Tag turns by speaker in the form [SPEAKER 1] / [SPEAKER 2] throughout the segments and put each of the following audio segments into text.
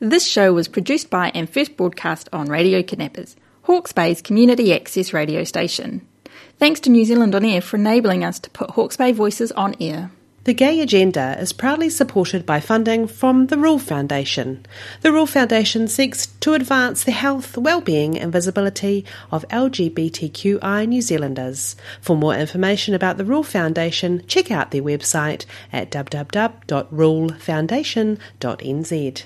[SPEAKER 1] This show was produced by and first broadcast on Radio Kidnappers, Hawke's Bay's community access radio station. Thanks to New Zealand On Air for enabling us to put Hawke's Bay voices on air.
[SPEAKER 2] The Gay Agenda is proudly supported by funding from the Rule Foundation. The Rule Foundation seeks to advance the health, well-being and visibility of LGBTQI New Zealanders. For more information about the Rule Foundation, check out their website at www.rulefoundation.nz.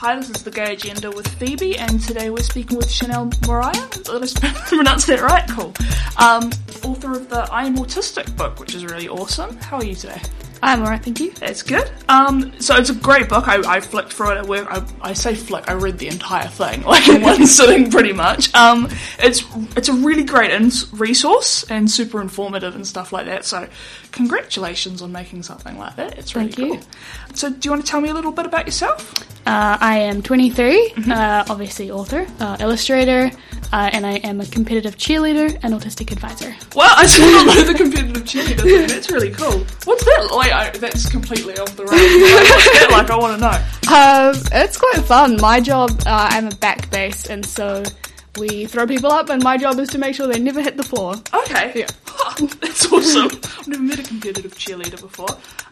[SPEAKER 3] Hi, this is The Gay Agenda with Phoebe, and today we're speaking with Chanelle Moriah. Did I pronounce that right? Cool. Um, author of the I Am Autistic book, which is really awesome. How are you today?
[SPEAKER 4] I'm alright, thank you.
[SPEAKER 3] That's good. Um, so it's a great book. I, I flicked through it at work. I, I say flick. I read the entire thing, like in one sitting, pretty much. Um, it's it's a really great ins- resource and super informative and stuff like that. So, congratulations on making something like that. It's really
[SPEAKER 4] Thank you.
[SPEAKER 3] cool. So, do you want to tell me a little bit about yourself?
[SPEAKER 4] Uh, I am 23, uh, obviously author, uh, illustrator, uh, and I am a competitive cheerleader and autistic advisor.
[SPEAKER 3] Well, I did not know the competitive cheerleader thing. That's really cool. What's that like? I, that's completely off the rails. Like, what's that like? I want to know.
[SPEAKER 4] Um, it's quite fun. My job, uh, I'm a back base, and so we throw people up, and my job is to make sure they never hit the floor.
[SPEAKER 3] Okay.
[SPEAKER 4] Yeah.
[SPEAKER 3] That's awesome. I've never met a competitive cheerleader before.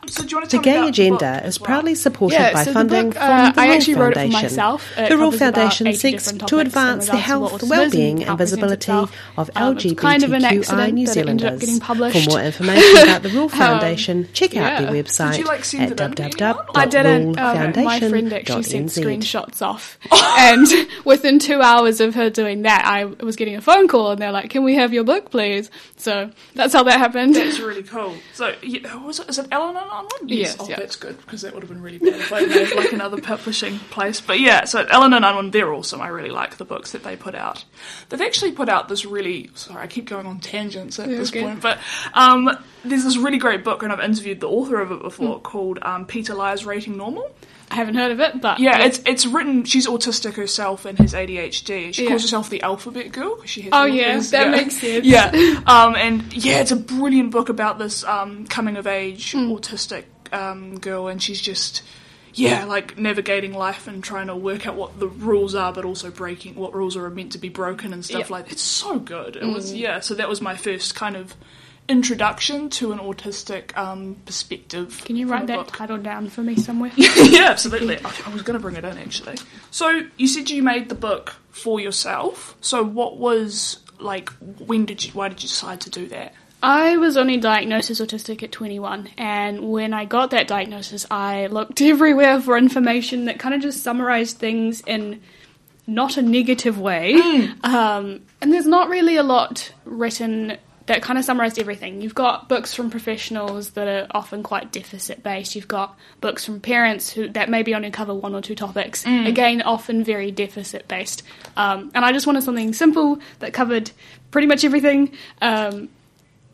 [SPEAKER 3] So do you want to
[SPEAKER 2] The
[SPEAKER 3] tell me
[SPEAKER 2] Gay
[SPEAKER 3] about the
[SPEAKER 2] Agenda
[SPEAKER 3] book
[SPEAKER 2] is
[SPEAKER 3] as well?
[SPEAKER 2] proudly supported
[SPEAKER 4] Yeah,
[SPEAKER 2] by
[SPEAKER 4] so the
[SPEAKER 2] funding
[SPEAKER 4] book,
[SPEAKER 2] from
[SPEAKER 4] uh,
[SPEAKER 2] the
[SPEAKER 4] I
[SPEAKER 2] Rule
[SPEAKER 4] actually wrote it for
[SPEAKER 2] Foundation.
[SPEAKER 4] myself. It
[SPEAKER 2] the Rule
[SPEAKER 4] covers about
[SPEAKER 2] Foundation seeks to advance the health,
[SPEAKER 4] what
[SPEAKER 2] well-being and visibility
[SPEAKER 4] itself.
[SPEAKER 2] of
[SPEAKER 4] Um, it's kind of an
[SPEAKER 2] LGBTQI
[SPEAKER 4] accident
[SPEAKER 2] New
[SPEAKER 4] that ended up
[SPEAKER 2] Zealanders.
[SPEAKER 4] getting published.
[SPEAKER 2] For more information about the Rule Foundation, check out
[SPEAKER 4] yeah.
[SPEAKER 2] their
[SPEAKER 4] Did
[SPEAKER 2] website
[SPEAKER 3] you, like,
[SPEAKER 2] at
[SPEAKER 3] it in to?
[SPEAKER 4] I didn't. Um, my friend actually sent screenshots off, and within two hours of her doing that, I was getting a phone call, and they're like, "Can we have your book, please?" So that's how that happened.
[SPEAKER 3] That's really cool. So, yeah, was it? Is it Allen and Unwin?
[SPEAKER 4] Yes,
[SPEAKER 3] Oh,
[SPEAKER 4] yeah.
[SPEAKER 3] that's good because that would have been really bad if I made like another publishing place. But yeah, so Allen and Unwin, they're awesome. I really like the books that they put out. They've actually put out this really. Sorry, I keep going on tangents at
[SPEAKER 4] Yeah,
[SPEAKER 3] this
[SPEAKER 4] okay.
[SPEAKER 3] point, but um, there's this really great book, and I've interviewed the author of it before,
[SPEAKER 4] Hmm.
[SPEAKER 3] called um, Peta Lyre's Rating Normal.
[SPEAKER 4] I haven't heard of it, but
[SPEAKER 3] Yeah, it's it's written. She's autistic herself and has ADHD. She
[SPEAKER 4] Yeah.
[SPEAKER 3] calls herself the Alphabet Girl she has.
[SPEAKER 4] Oh, yeah,
[SPEAKER 3] these-
[SPEAKER 4] that makes sense.
[SPEAKER 3] Yeah, um, and yeah, it's a brilliant book about this um, coming of age
[SPEAKER 4] Hmm.
[SPEAKER 3] autistic um, girl, and she's just yeah, like navigating life and trying to work out what the rules are, but also breaking what rules are meant to be broken and stuff
[SPEAKER 4] Yeah.
[SPEAKER 3] like. It's so good. It
[SPEAKER 4] Mm.
[SPEAKER 3] was yeah. So that was my first kind of introduction to an autistic um, perspective.
[SPEAKER 4] can you write that
[SPEAKER 3] book.
[SPEAKER 4] title down for me somewhere?
[SPEAKER 3] yeah, absolutely. I, I was going to bring it in actually. So you said you made the book for yourself. So what was like? When did you? Why did you decide to do that?
[SPEAKER 4] I was only diagnosed as autistic at 21, and when I got that diagnosis, I looked everywhere for information that kind of just summarized things in not a negative way. Um, and there's not really a lot written that kind of summarized everything. You've got books from professionals that are often quite deficit based. You've got books from parents who that maybe only cover one or two topics. Again, often very deficit based. Um, and I just wanted something simple that covered pretty much everything. Um,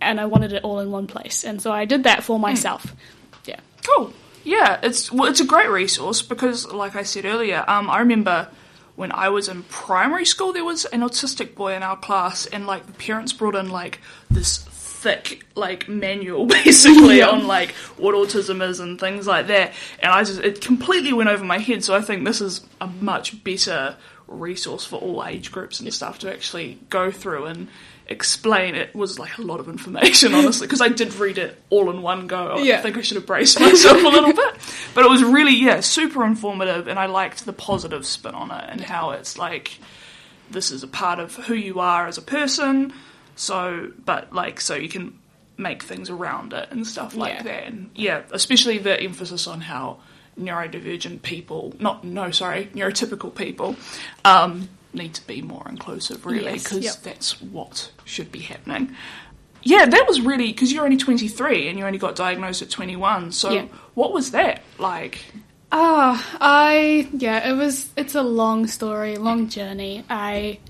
[SPEAKER 4] and I wanted it all in one place. And so I did that for myself. Yeah.
[SPEAKER 3] Cool. Yeah, it's well, it's a great resource because, like I said earlier, um, I remember when I was in primary school, there was an autistic boy in our class, and like the parents brought in like this thick like manual basically
[SPEAKER 4] Yeah.
[SPEAKER 3] on like what autism is and things like that, and I just it completely went over my head. So I think this is a much better resource for all age groups and stuff to actually go through and explain it was like a lot of information honestly because i did read it all in one go. I
[SPEAKER 4] Yeah.
[SPEAKER 3] think i should have braced myself a little bit. But it was really yeah super informative and i liked the positive spin on it and how it's like this is a part of who you are as a person. So but like so you can make things around it and stuff like
[SPEAKER 4] Yeah.
[SPEAKER 3] that. And yeah especially the emphasis on how neurodivergent people not no sorry neurotypical people um, need to be more inclusive really
[SPEAKER 4] Yes,
[SPEAKER 3] because
[SPEAKER 4] yep.
[SPEAKER 3] that's what should be happening yeah that was really because you're only 23 and you only got diagnosed at 21 so
[SPEAKER 4] Yeah.
[SPEAKER 3] what was that like
[SPEAKER 4] Ah, I yeah, it was it's a long story, long journey. I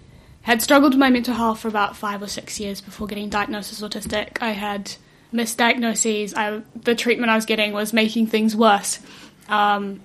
[SPEAKER 4] had struggled with my mental health for about five or six years before getting diagnosed as autistic. I had misdiagnoses. I the treatment I was getting was making things worse. Um,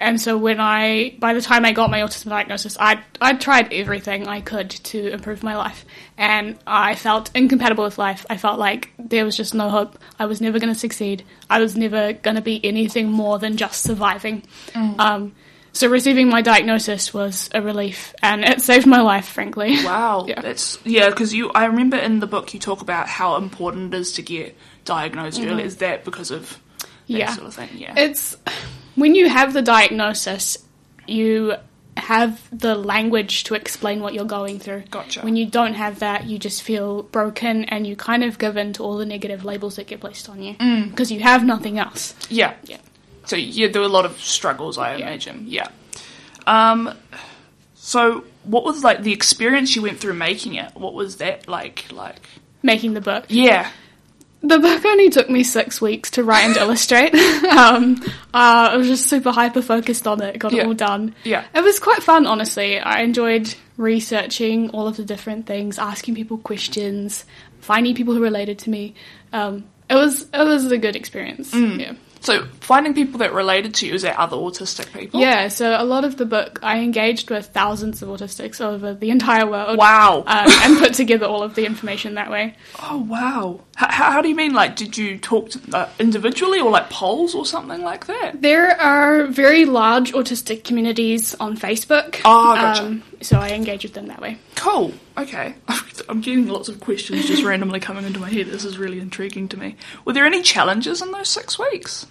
[SPEAKER 4] and so when I, by the time I got my autism diagnosis, I I tried everything I could to improve my life, and I felt incompatible with life. I felt like there was just no hope. I was never going to succeed. I was never going to be anything more than just surviving. Um, so receiving my diagnosis was a relief, and it saved my life, frankly.
[SPEAKER 3] Wow,
[SPEAKER 4] Yeah.
[SPEAKER 3] that's yeah. Because you, I remember in the book you talk about how important it is to get diagnosed early. Is that because of that
[SPEAKER 4] Mm-hmm. Yeah.
[SPEAKER 3] sort of thing? Yeah.
[SPEAKER 4] It's when you have the diagnosis, you have the language to explain what you're going through.
[SPEAKER 3] Gotcha.
[SPEAKER 4] When you don't have that, you just feel broken and you kind of give in to all the negative labels that get placed on you
[SPEAKER 3] Mm.
[SPEAKER 4] because you have nothing else.
[SPEAKER 3] Yeah.
[SPEAKER 4] Yeah.
[SPEAKER 3] So yeah, there were a lot of struggles, I imagine. Yeah. Um. So, what was like the experience you went through making it? What was that like? Like,
[SPEAKER 4] Making the book.
[SPEAKER 3] yeah,
[SPEAKER 4] The book only took me six weeks to write and illustrate. um, uh, I was just super hyper focused on it, got
[SPEAKER 3] Yeah.
[SPEAKER 4] it all done.
[SPEAKER 3] Yeah.
[SPEAKER 4] It was quite fun, honestly. I enjoyed researching all of the different things, asking people questions, finding people who related to me. Um, it was it was a good experience.
[SPEAKER 3] Mm.
[SPEAKER 4] Yeah.
[SPEAKER 3] So finding people that related to you is that other autistic people?
[SPEAKER 4] Yeah, so a lot of the book, I engaged with thousands of autistics over the entire world.
[SPEAKER 3] Wow.
[SPEAKER 4] Um, and put together all of the information that way.
[SPEAKER 3] Oh wow. H- how, do you mean? Like, did you talk to uh, individually or like polls or something like that?
[SPEAKER 4] There are very large autistic communities on Facebook. Um,
[SPEAKER 3] Oh, gotcha.
[SPEAKER 4] So I engage with them that way.
[SPEAKER 3] Cool. Okay. I'm getting lots of questions just randomly coming into my head. This is really intriguing to me. Were there any challenges in those six weeks?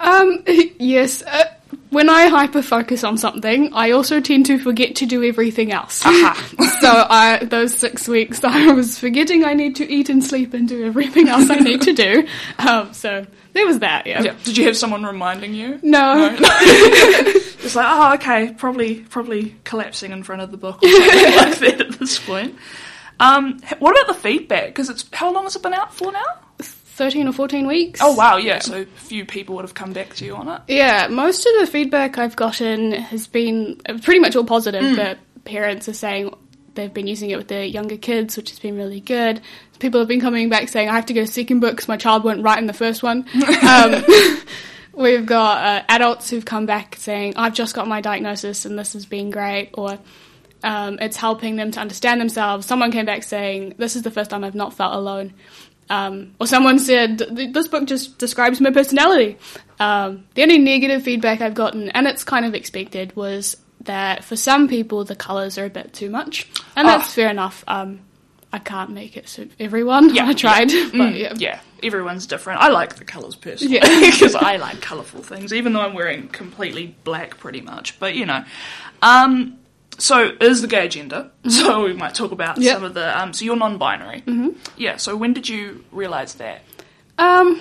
[SPEAKER 4] Um, yes. Uh, when I hyper focus on something, I also tend to forget to do everything else.
[SPEAKER 3] Aha.
[SPEAKER 4] so I, those six weeks, I was forgetting I need to eat and sleep and do everything else I need to do. Um, so there was that. Yeah.
[SPEAKER 3] Yeah. Did you have someone reminding you?
[SPEAKER 4] No.
[SPEAKER 3] It's like, oh, okay, probably, probably collapsing in front of the book or something like that at this point. Um, what about the feedback? Because it's how long has it been out for now?
[SPEAKER 4] Thirteen or fourteen weeks.
[SPEAKER 3] Oh wow, yeah. So few people would have come back to you on it.
[SPEAKER 4] Yeah, most of the feedback I've gotten has been uh, pretty much all positive. That parents are saying they've been using it with their younger kids, which has been really good. People have been coming back saying I have to get a second book because my child won't write in the first one. um, we've got uh, adults who've come back saying I've just got my diagnosis and this has been great, or um, it's helping them to understand themselves. Someone came back saying this is the first time I've not felt alone. Um, or someone said, this book just describes my personality. Um, the only negative feedback I've gotten, and it's kind of expected, was that for some people the colours are a bit too much. And
[SPEAKER 3] Ah.
[SPEAKER 4] that's fair enough. Um, I can't make it suit everyone.
[SPEAKER 3] Yeah,
[SPEAKER 4] I tried. But
[SPEAKER 3] Mm,
[SPEAKER 4] yeah.
[SPEAKER 3] yeah, everyone's different. I like the colours personally
[SPEAKER 4] Yeah.
[SPEAKER 3] because I like colourful things, even though I'm wearing completely black pretty much. But you know, um, so is the gay agenda. So we might talk about
[SPEAKER 4] Yep.
[SPEAKER 3] some of the. Um, so you're non-binary. Mm-hmm. Yeah. So when did you realise that?
[SPEAKER 4] Um,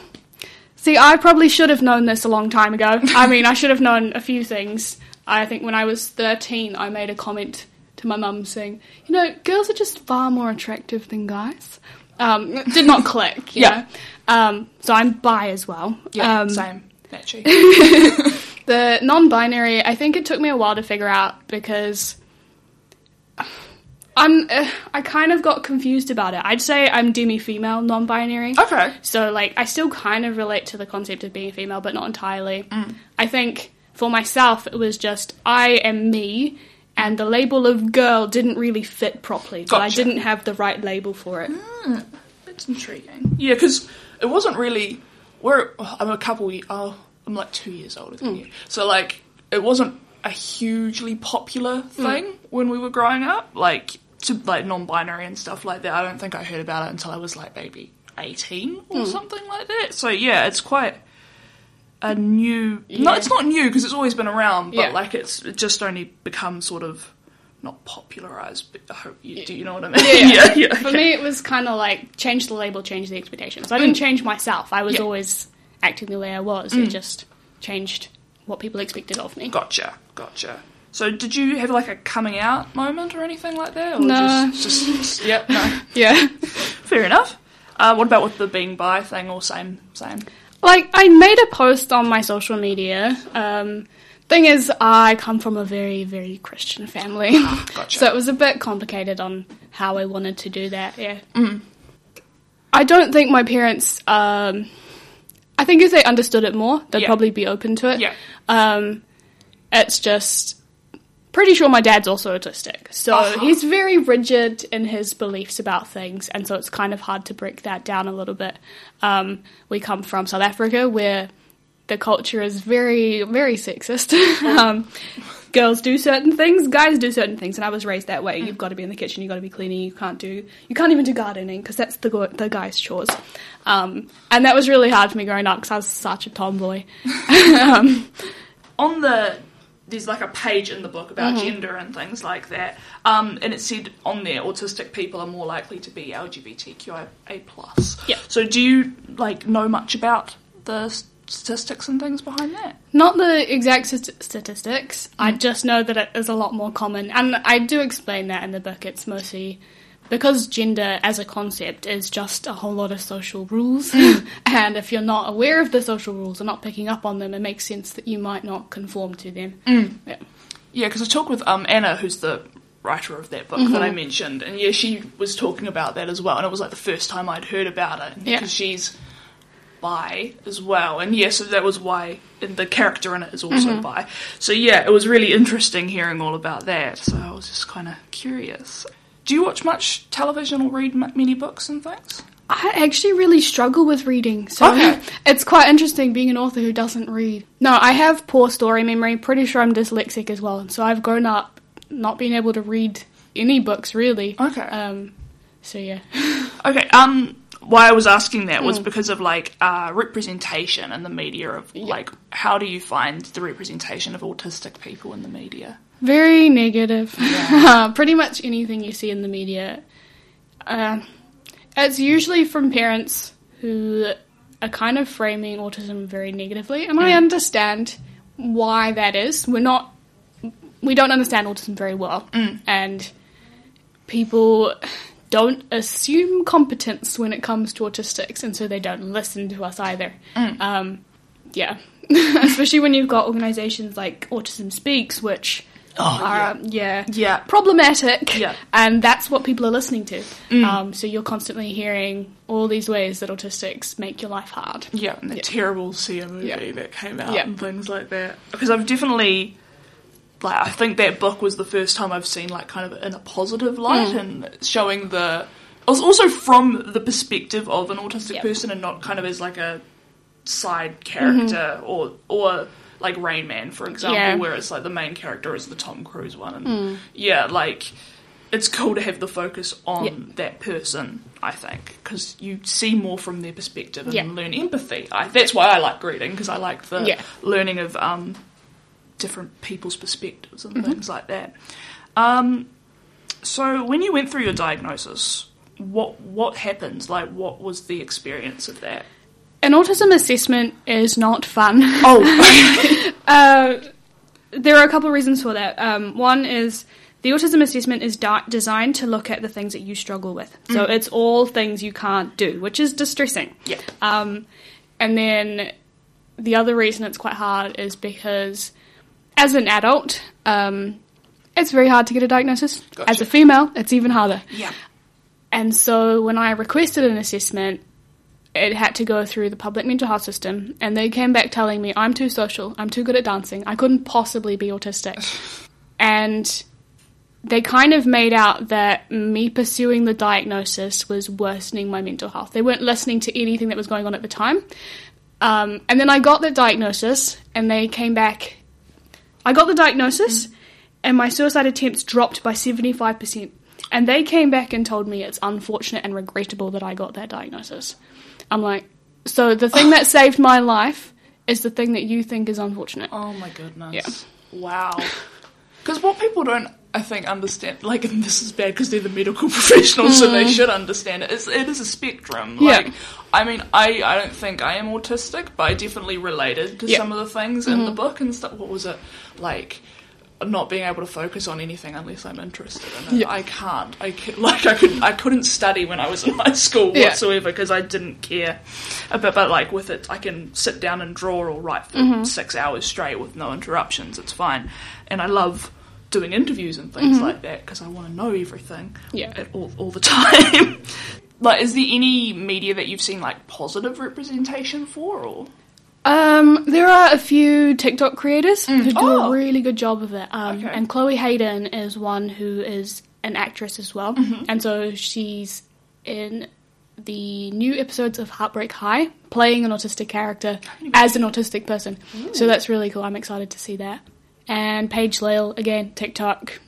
[SPEAKER 4] see, I probably should have known this a long time ago. I mean, I should have known a few things. I think when I was 13, I made a comment to my mum saying, you know, girls are just far more attractive than guys. Um, did not click, you
[SPEAKER 3] Yeah.
[SPEAKER 4] know. Um, so I'm bi as well.
[SPEAKER 3] Yeah,
[SPEAKER 4] um,
[SPEAKER 3] same. Actually.
[SPEAKER 4] The non-binary, I think it took me a while to figure out because I'm uh, I kind of got confused about it. I'd say I'm demi-female non-binary.
[SPEAKER 3] okay.
[SPEAKER 4] So like I still kind of relate to the concept of being female, but not entirely. I think for myself it was just I am me and the label of girl didn't really fit properly. But I didn't have the right label for it.
[SPEAKER 3] Hmm, that's intriguing. Yeah, because it wasn't really. We're. I'm a couple. Oh, I'm like two years older than hmm. you. So like, it wasn't a hugely popular hmm. thing when we were growing up. Like to like non-binary and stuff like that. I don't think I heard about it until I was like maybe 18 or something like that. So yeah, it's quite a new. No, it's not new because it's always been around. But
[SPEAKER 4] Yeah.
[SPEAKER 3] like, it's it just only become sort of. Not popularized, but I hope you do. You know what I mean?
[SPEAKER 4] Yeah.
[SPEAKER 3] yeah.
[SPEAKER 4] For me, it was kind of like change the label, change the expectations. I didn't change myself. I was
[SPEAKER 3] Yeah.
[SPEAKER 4] always acting the way I was. It just changed what people expected of me.
[SPEAKER 3] Gotcha, gotcha. So, did you have like a coming out moment or anything like that? Or
[SPEAKER 4] No.
[SPEAKER 3] Just, just, just yeah, no.
[SPEAKER 4] Yeah.
[SPEAKER 3] Fair enough. Uh, what about with the being bi thing? Or same, same.
[SPEAKER 4] Like I made a post on my social media. Um, thing is, I come from a very, very Christian family,
[SPEAKER 3] gotcha.
[SPEAKER 4] so it was a bit complicated on how I wanted to do that. Yeah, I don't think my parents. Um, I think if they understood it more, they'd
[SPEAKER 3] Yeah.
[SPEAKER 4] probably be open to it.
[SPEAKER 3] Yeah.
[SPEAKER 4] Um, it's just pretty sure my dad's also autistic. So
[SPEAKER 3] Uh-huh.
[SPEAKER 4] he's very rigid in his beliefs about things, and so it's kind of hard to break that down a little bit. Um, we come from South Africa where the culture is very, very sexist. um, girls do certain things, guys do certain things, and I was raised that way. You've got to be in the kitchen, you've got to be cleaning, you can't do, you can't even do gardening because that's the the guys' chores. Um, and that was really hard for me growing up because I was such a tomboy. um,
[SPEAKER 3] on the there's like a page in the book about
[SPEAKER 4] Mm-hmm.
[SPEAKER 3] gender and things like that, um, and it said on there autistic people are more likely to be LGBTQIA plus.
[SPEAKER 4] Yeah.
[SPEAKER 3] So do you like know much about the statistics and things behind that?
[SPEAKER 4] Not the exact st- statistics. I just know that it is a lot more common, and I do explain that in the book. It's mostly because gender as a concept is just a whole lot of social rules, and if you're not aware of the social rules or not picking up on them, it makes sense that you might not conform to them. Yeah.
[SPEAKER 3] Yeah, because I talked with um, Anna, who's the writer of that book
[SPEAKER 4] Mm-hmm.
[SPEAKER 3] that I mentioned, and yeah, she was talking about that as well, and it was like the first time I'd heard about it
[SPEAKER 4] Yeah.
[SPEAKER 3] because she's bi as well, and yeah, so that was why and the character in it is also
[SPEAKER 4] Mm-hmm.
[SPEAKER 3] bi. So yeah, it was really interesting hearing all about that. So I was just kind of curious. Do you watch much television or read many books and things?
[SPEAKER 4] I actually really struggle with reading, so
[SPEAKER 3] Okay.
[SPEAKER 4] it's quite interesting being an author who doesn't read. No, I have poor story memory. Pretty sure I'm dyslexic as well, so I've grown up not being able to read any books really.
[SPEAKER 3] Okay.
[SPEAKER 4] Um. So yeah.
[SPEAKER 3] Okay. Um, why I was asking that was because of like uh, representation in the media of like how do you find the representation of autistic people in the media?
[SPEAKER 4] Very negative. Uh, Pretty much anything you see in the media. Uh, it's usually from parents who are kind of framing autism very negatively, and I understand why that is. We're not, we don't understand autism very well, and people don't assume competence when it comes to autistics, and so they don't listen to us either. Um, yeah, especially when you've got organisations like Autism Speaks, which are yeah.
[SPEAKER 3] Yeah.
[SPEAKER 4] problematic,
[SPEAKER 3] Yeah.
[SPEAKER 4] and that's what people are listening to. Um, so you're constantly hearing all these ways that autistics make your life hard.
[SPEAKER 3] Yeah, and the terrible Sia movie
[SPEAKER 4] Yeah.
[SPEAKER 3] that came out
[SPEAKER 4] Yeah.
[SPEAKER 3] and things like that. Because I've definitely, like, I think that book was the first time I've seen, like, kind of in a positive light
[SPEAKER 4] Mm.
[SPEAKER 3] and showing the. It was also from the perspective of an autistic
[SPEAKER 4] Yeah.
[SPEAKER 3] person and not kind of as, like, a side character or, or like Rain Man, for example.
[SPEAKER 4] Yeah.
[SPEAKER 3] where it's like the main character is the Tom Cruise one. And
[SPEAKER 4] Mm.
[SPEAKER 3] yeah, like. It's cool to have the focus on
[SPEAKER 4] Yeah.
[SPEAKER 3] that person, I think, because you see more from their perspective and
[SPEAKER 4] Yeah.
[SPEAKER 3] learn empathy. I, that's why I like reading because I like the learning of um, different people's perspectives and
[SPEAKER 4] Mm-hmm.
[SPEAKER 3] things like that. Um, so when you went through your diagnosis, what what happened? Like, what was the experience of that?
[SPEAKER 4] An autism assessment is not fun.
[SPEAKER 3] Oh,
[SPEAKER 4] Uh, there are a couple of reasons for that. Um, one is the autism assessment is di- designed to look at the things that you struggle with. So it's all things you can't do, which is distressing.
[SPEAKER 3] yeah,
[SPEAKER 4] Um, and then the other reason it's quite hard is because as an adult, um, it's very hard to get a diagnosis.
[SPEAKER 3] Gotcha.
[SPEAKER 4] As a female, it's even harder.
[SPEAKER 3] yeah,
[SPEAKER 4] And so when I requested an assessment, it had to go through the public mental health system, and they came back telling me I'm too social, I'm too good at dancing, I couldn't possibly be autistic. and they kind of made out that me pursuing the diagnosis was worsening my mental health. They weren't listening to anything that was going on at the time. Um, and then I got the diagnosis, and they came back. I got the diagnosis, and my suicide attempts dropped by 75%. And they came back and told me it's unfortunate and regrettable that I got that diagnosis. I'm like, so the thing that saved my life is the thing that you think is unfortunate.
[SPEAKER 3] Oh my goodness.
[SPEAKER 4] Yeah.
[SPEAKER 3] Wow. Because what people don't, I think, understand, like, and this is bad because they're the medical professionals, so they should understand it. It's, it is a spectrum.
[SPEAKER 4] Mm. Yeah.
[SPEAKER 3] Like, I mean, I, I don't think I am autistic, but I definitely related to
[SPEAKER 4] Yeah. Mm-hmm.
[SPEAKER 3] some of the things in the book and stuff. What was it? Like, not being able to focus on anything unless I'm interested in it.
[SPEAKER 4] Yeah.
[SPEAKER 3] I can't. I can, like I could I couldn't study when I was in high school
[SPEAKER 4] Yeah.
[SPEAKER 3] whatsoever because I didn't care. But but like with it, I can sit down and draw or write for
[SPEAKER 4] Mm-hmm.
[SPEAKER 3] six hours straight with no interruptions. It's fine, and I love doing interviews and things like that because I want to know everything
[SPEAKER 4] Mm-hmm. Yeah.
[SPEAKER 3] all, all the time. like, is there any media that you've seen like positive representation for, or
[SPEAKER 4] Um, there are a few TikTok creators who do
[SPEAKER 3] Oh.
[SPEAKER 4] a really good job of it. Um,
[SPEAKER 3] Okay.
[SPEAKER 4] And Chloe Hayden is one who is an actress as well.
[SPEAKER 3] Mm-hmm.
[SPEAKER 4] And so she's in the new episodes of Heartbreak High, playing an autistic character as an autistic person. So that's really cool. I'm excited to see that. And Paige Layle, again, TikTok,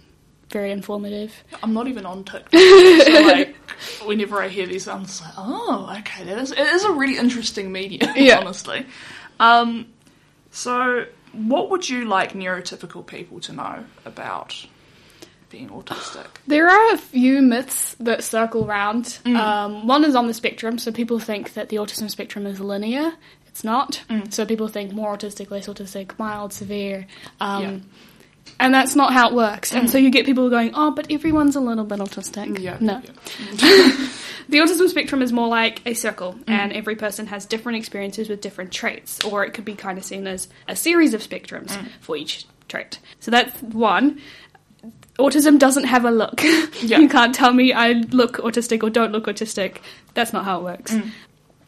[SPEAKER 4] very informative.
[SPEAKER 3] I'm not even on TikTok, so like whenever I hear these, I'm just like, oh, okay, that is it is a really interesting medium,
[SPEAKER 4] Yeah.
[SPEAKER 3] honestly. Um, so what would you like neurotypical people to know about being autistic?
[SPEAKER 4] There are a few myths that circle around.
[SPEAKER 3] Mm.
[SPEAKER 4] Um, one is on the spectrum, so people think that the autism spectrum is linear. It's not.
[SPEAKER 3] Mm.
[SPEAKER 4] So people think more autistic, less autistic, mild, severe. Um,
[SPEAKER 3] Yeah. Mm.
[SPEAKER 4] And that's not how it works. And so you get people going, oh, but everyone's a little bit autistic.
[SPEAKER 3] Yeah,
[SPEAKER 4] No.
[SPEAKER 3] yeah.
[SPEAKER 4] The autism spectrum is more like a circle,
[SPEAKER 3] Mm.
[SPEAKER 4] and every person has different experiences with different traits, or it could be kind of seen as a series of spectrums
[SPEAKER 3] Mm.
[SPEAKER 4] for each trait. So that's one. Autism doesn't have a look.
[SPEAKER 3] Yeah.
[SPEAKER 4] you can't tell me I look autistic or don't look autistic. That's not how it works.
[SPEAKER 3] Mm.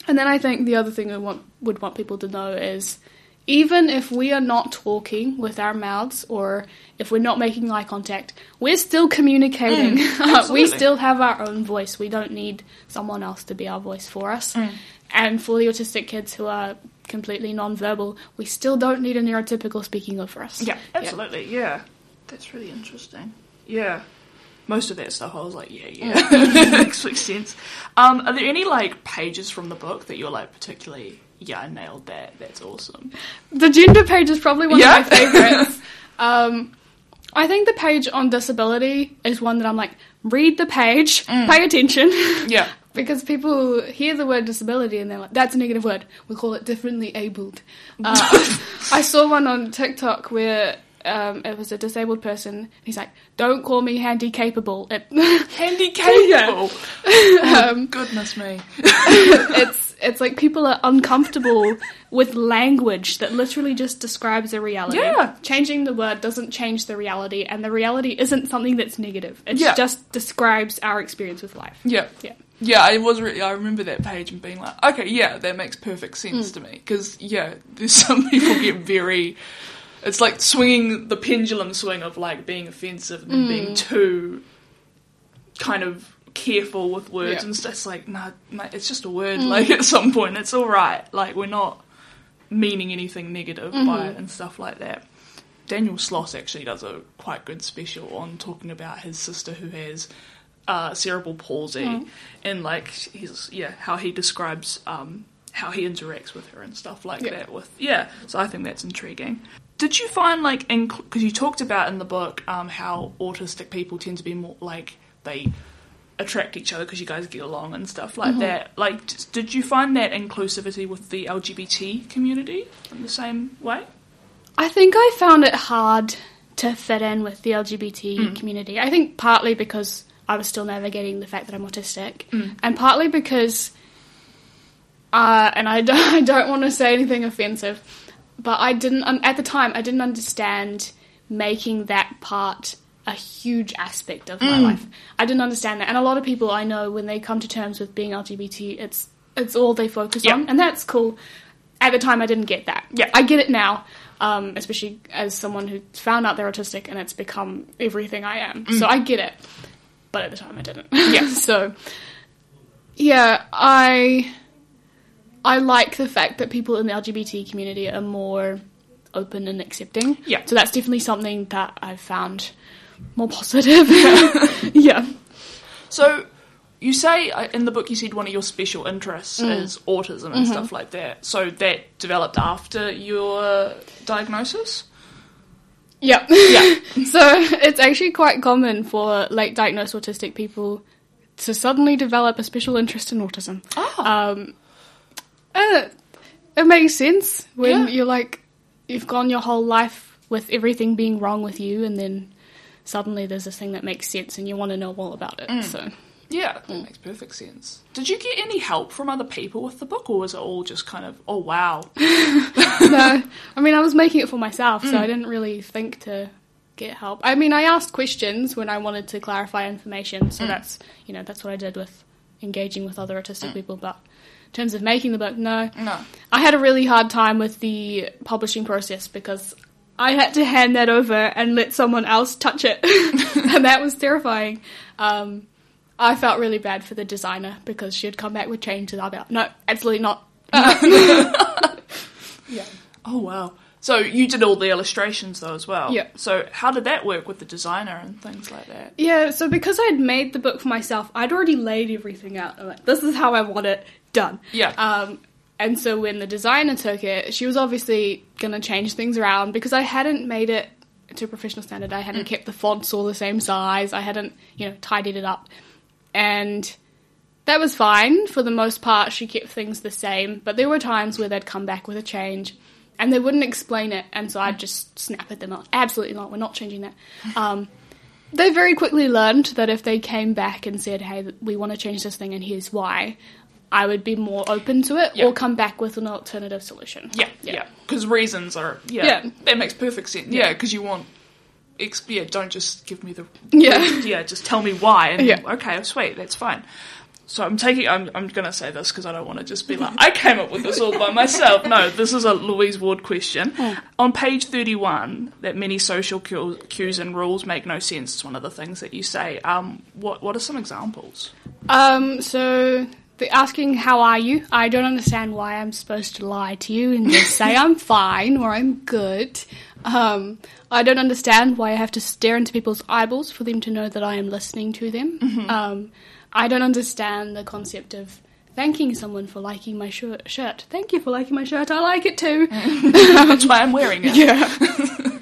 [SPEAKER 4] And then I think the other thing I want, would want people to know is even if we are not talking with our mouths or if we're not making eye contact, we're still communicating. Mm,
[SPEAKER 3] we
[SPEAKER 4] still have our own voice. We don't need someone else to be our voice for us. Mm. And for the autistic kids who are completely non-verbal, we still don't need a neurotypical speaking over us.
[SPEAKER 3] Yeah, absolutely. Yeah. That's really interesting. Yeah. Most of that stuff I was like, yeah, yeah. Mm. makes makes sense. Um, are there any like pages from the book that you're like particularly yeah, I nailed that. That's awesome.
[SPEAKER 4] The gender page is probably one
[SPEAKER 3] Yeah.
[SPEAKER 4] of my favorites. um, I think the page on disability is one that I'm like, read the page, pay attention.
[SPEAKER 3] Yeah.
[SPEAKER 4] because people hear the word disability and they're like, that's a negative word. We call it differently abled. Uh, I saw one on TikTok where um, it was a disabled person. He's like, don't call me handy capable. It,
[SPEAKER 3] Handy capable.
[SPEAKER 4] um,
[SPEAKER 3] Goodness me.
[SPEAKER 4] it's it's like people are uncomfortable with language that literally just describes a reality.
[SPEAKER 3] Yeah.
[SPEAKER 4] Changing the word doesn't change the reality, and the reality isn't something that's negative. It
[SPEAKER 3] Yeah.
[SPEAKER 4] just describes our experience with life.
[SPEAKER 3] Yeah.
[SPEAKER 4] Yeah.
[SPEAKER 3] Yeah, I was. Really, I remember that page and being like, okay, yeah, that makes perfect sense mm. to me. Because yeah, there's some people get very. It's like swinging the pendulum swing of like being offensive and then being mm. too kind of careful with words
[SPEAKER 4] Yeah.
[SPEAKER 3] and stuff. It's like, nah, mate, it's just a word. Like at some point, it's all right. Like we're not meaning anything negative by it and stuff like that. Daniel Sloss actually does a quite good special on talking about his sister who has uh, cerebral palsy and like he's yeah how he describes um, how he interacts with her and stuff like
[SPEAKER 4] Yeah.
[SPEAKER 3] that. With yeah, so I think that's intriguing. Did you find like because you talked about in the book um, how autistic people tend to be more like they attract each other because you guys get along and stuff like that. Like, did you find that inclusivity with the LGBT community in the same way?
[SPEAKER 4] I think I found it hard to fit in with the LGBT community. I think partly because I was still navigating the fact that I'm autistic, and partly because, uh, and I don't, I don't want to say anything offensive, but I didn't um, at the time. I didn't understand making that part a huge aspect of my life. I didn't understand that, and a lot of people I know when they come to terms with being LGBT, it's it's all they focus
[SPEAKER 3] Yeah.
[SPEAKER 4] on, and that's cool. At the time, I didn't get that.
[SPEAKER 3] Yeah.
[SPEAKER 4] I get it now, um, especially as someone who found out they're autistic and it's become everything I am. So I get it, but at the time I didn't. Yeah. so yeah, I I like the fact that people in the LGBT community are more open and accepting.
[SPEAKER 3] Yeah.
[SPEAKER 4] So that's definitely something that I've found more positive. yeah.
[SPEAKER 3] So, you say uh, in the book you said one of your special interests is autism and stuff like that. So that developed after your diagnosis.
[SPEAKER 4] Yeah.
[SPEAKER 3] Yeah.
[SPEAKER 4] so it's actually quite common for late diagnosed autistic people to suddenly develop a special interest in autism.
[SPEAKER 3] Oh.
[SPEAKER 4] Um, uh, it makes sense when
[SPEAKER 3] Yeah.
[SPEAKER 4] you're like, you've gone your whole life with everything being wrong with you, and then suddenly there's this thing that makes sense, and you want to know all about it. Mm. So
[SPEAKER 3] Yeah, that mm. makes perfect sense. Did you get any help from other people with the book, or was it all just kind of, oh wow?
[SPEAKER 4] no, I mean, I was making it for myself, so I mm. didn't really think to get help. I mean, I asked questions when I wanted to clarify information, so that's you know that's what I did with engaging with other autistic people, but in terms of making the book, no.
[SPEAKER 3] No.
[SPEAKER 4] I had a really hard time with the publishing process because I had to hand that over and let someone else touch it, and that was terrifying. Um, I felt really bad for the designer because she'd come back with changes. I'd be like, no, absolutely not. yeah.
[SPEAKER 3] Oh wow. So you did all the illustrations though as well.
[SPEAKER 4] Yeah.
[SPEAKER 3] So how did that work with the designer and things like that?
[SPEAKER 4] Yeah, so because I'd made the book for myself, I'd already laid everything out. I'm like, this is how I want it done.
[SPEAKER 3] Yeah.
[SPEAKER 4] Um, and so when the designer took it, she was obviously going to change things around because I hadn't made it to a professional standard. I hadn't kept the fonts all the same size. I hadn't, you know, tidied it up. And that was fine. For the most part, she kept things the same. But there were times where they'd come back with a change and they wouldn't explain it. And so I'd just snap at them, like, absolutely not, we're not changing that. Um, they very quickly learned that if they came back and said, hey, we want to change this thing and here's why, I would be more open to it
[SPEAKER 3] Yeah.
[SPEAKER 4] or come back with an alternative solution.
[SPEAKER 3] Yeah, yeah. Because reasons are yeah,
[SPEAKER 4] Yeah.
[SPEAKER 3] that makes perfect sense. Yeah, because you want. Ex- yeah, don't just give me the
[SPEAKER 4] Yeah.
[SPEAKER 3] yeah, just tell me why. And
[SPEAKER 4] Yeah.
[SPEAKER 3] okay, sweet, that's fine. So I'm taking. I'm, I'm going to say this because I don't want to just be like I came up with this all by myself. No, this is a Louise Ward question. On page 31, that many social cues and rules make no sense. Is one of the things that you say. Um, what what are some examples?
[SPEAKER 4] Um, so asking how are you? I don't understand why I'm supposed to lie to you and just say I'm fine or I'm good. Um, I don't understand why I have to stare into people's eyeballs for them to know that I am listening to them. Um, I don't understand the concept of thanking someone for liking my shir- shirt. Thank you for liking my shirt. I like it too.
[SPEAKER 3] That's why I'm wearing it.
[SPEAKER 4] Yeah.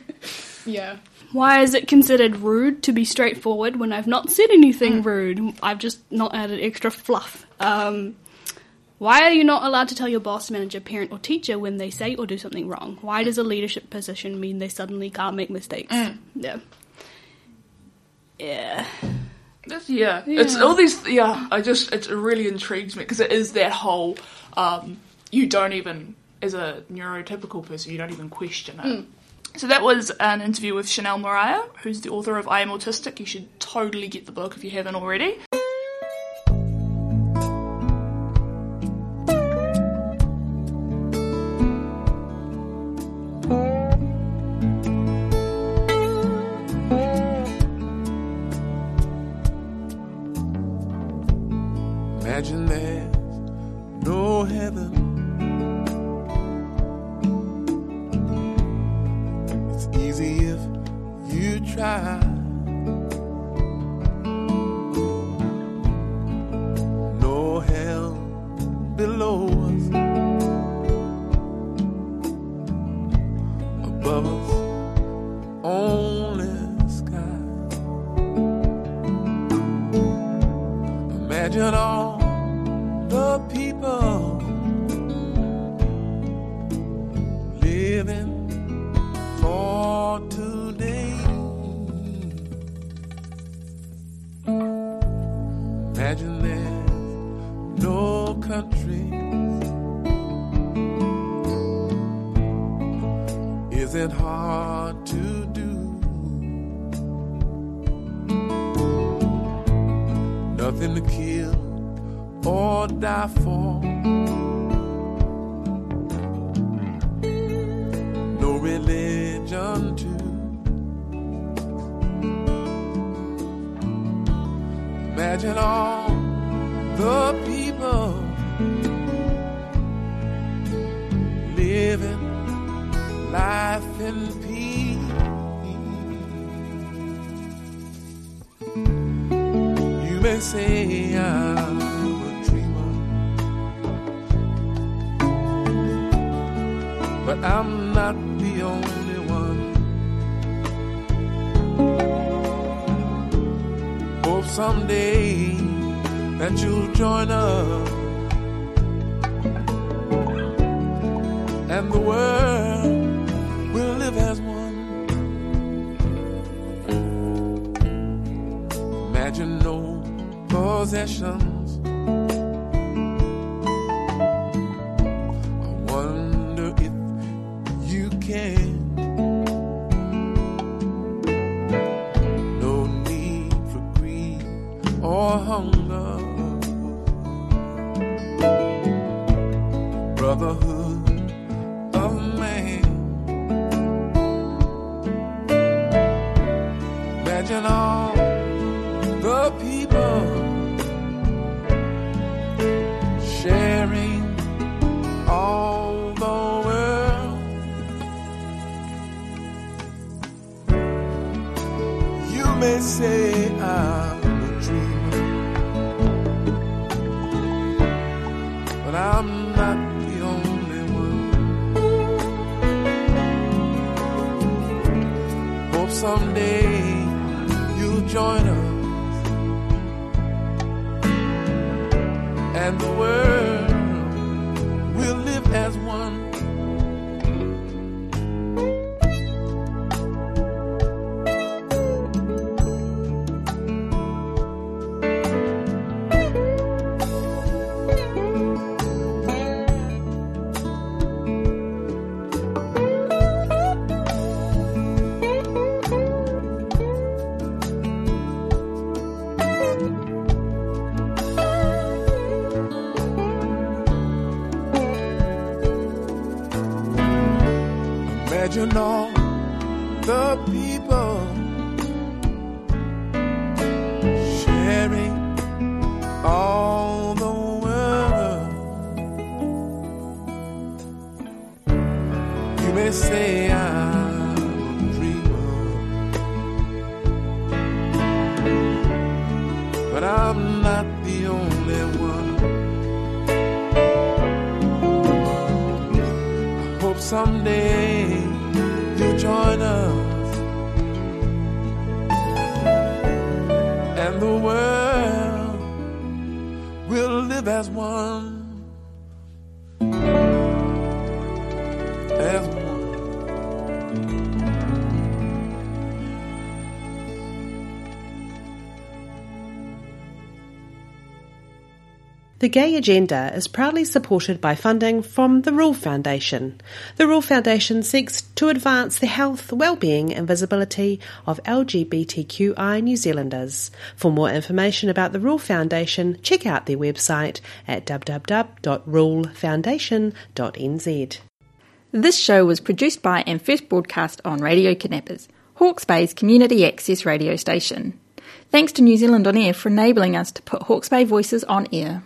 [SPEAKER 4] yeah. Why is it considered rude to be straightforward when I've not said anything rude? I've just not added extra fluff. Um, why are you not allowed to tell your boss, manager, parent, or teacher when they say or do something wrong? Why does a leadership position mean they suddenly can't make mistakes? Yeah. Yeah.
[SPEAKER 3] That's, yeah. it's all these. Yeah, I just it really intrigues me because it is that whole. Um, you don't even, as a neurotypical person, you don't even question it. So that was an interview with Chanelle Moriah, who's the author of I Am Autistic. You should totally get the book if you haven't already.
[SPEAKER 5] Imagine there's no countries. Is it hard to do? Nothing to kill or die for. No religion too. Imagine all the people living life in peace. You may say I'm a dreamer, but I'm not the only one. Hope someday that you'll join us, and the world will live as one. Imagine no possessions. Say I'm a dreamer, but I'm not the only one. Hope someday you'll join us. and the world will live as as one
[SPEAKER 2] The Gay Agenda is proudly supported by funding from the Rule Foundation. The Rule Foundation seeks to advance the health, well-being and visibility of LGBTQI New Zealanders. For more information about the Rule Foundation, check out their website at www.rulefoundation.nz.
[SPEAKER 1] This show was produced by and first broadcast on Radio Kidnappers, Hawke's Bay's community access radio station. Thanks to New Zealand On Air for enabling us to put Hawke's Bay voices on air.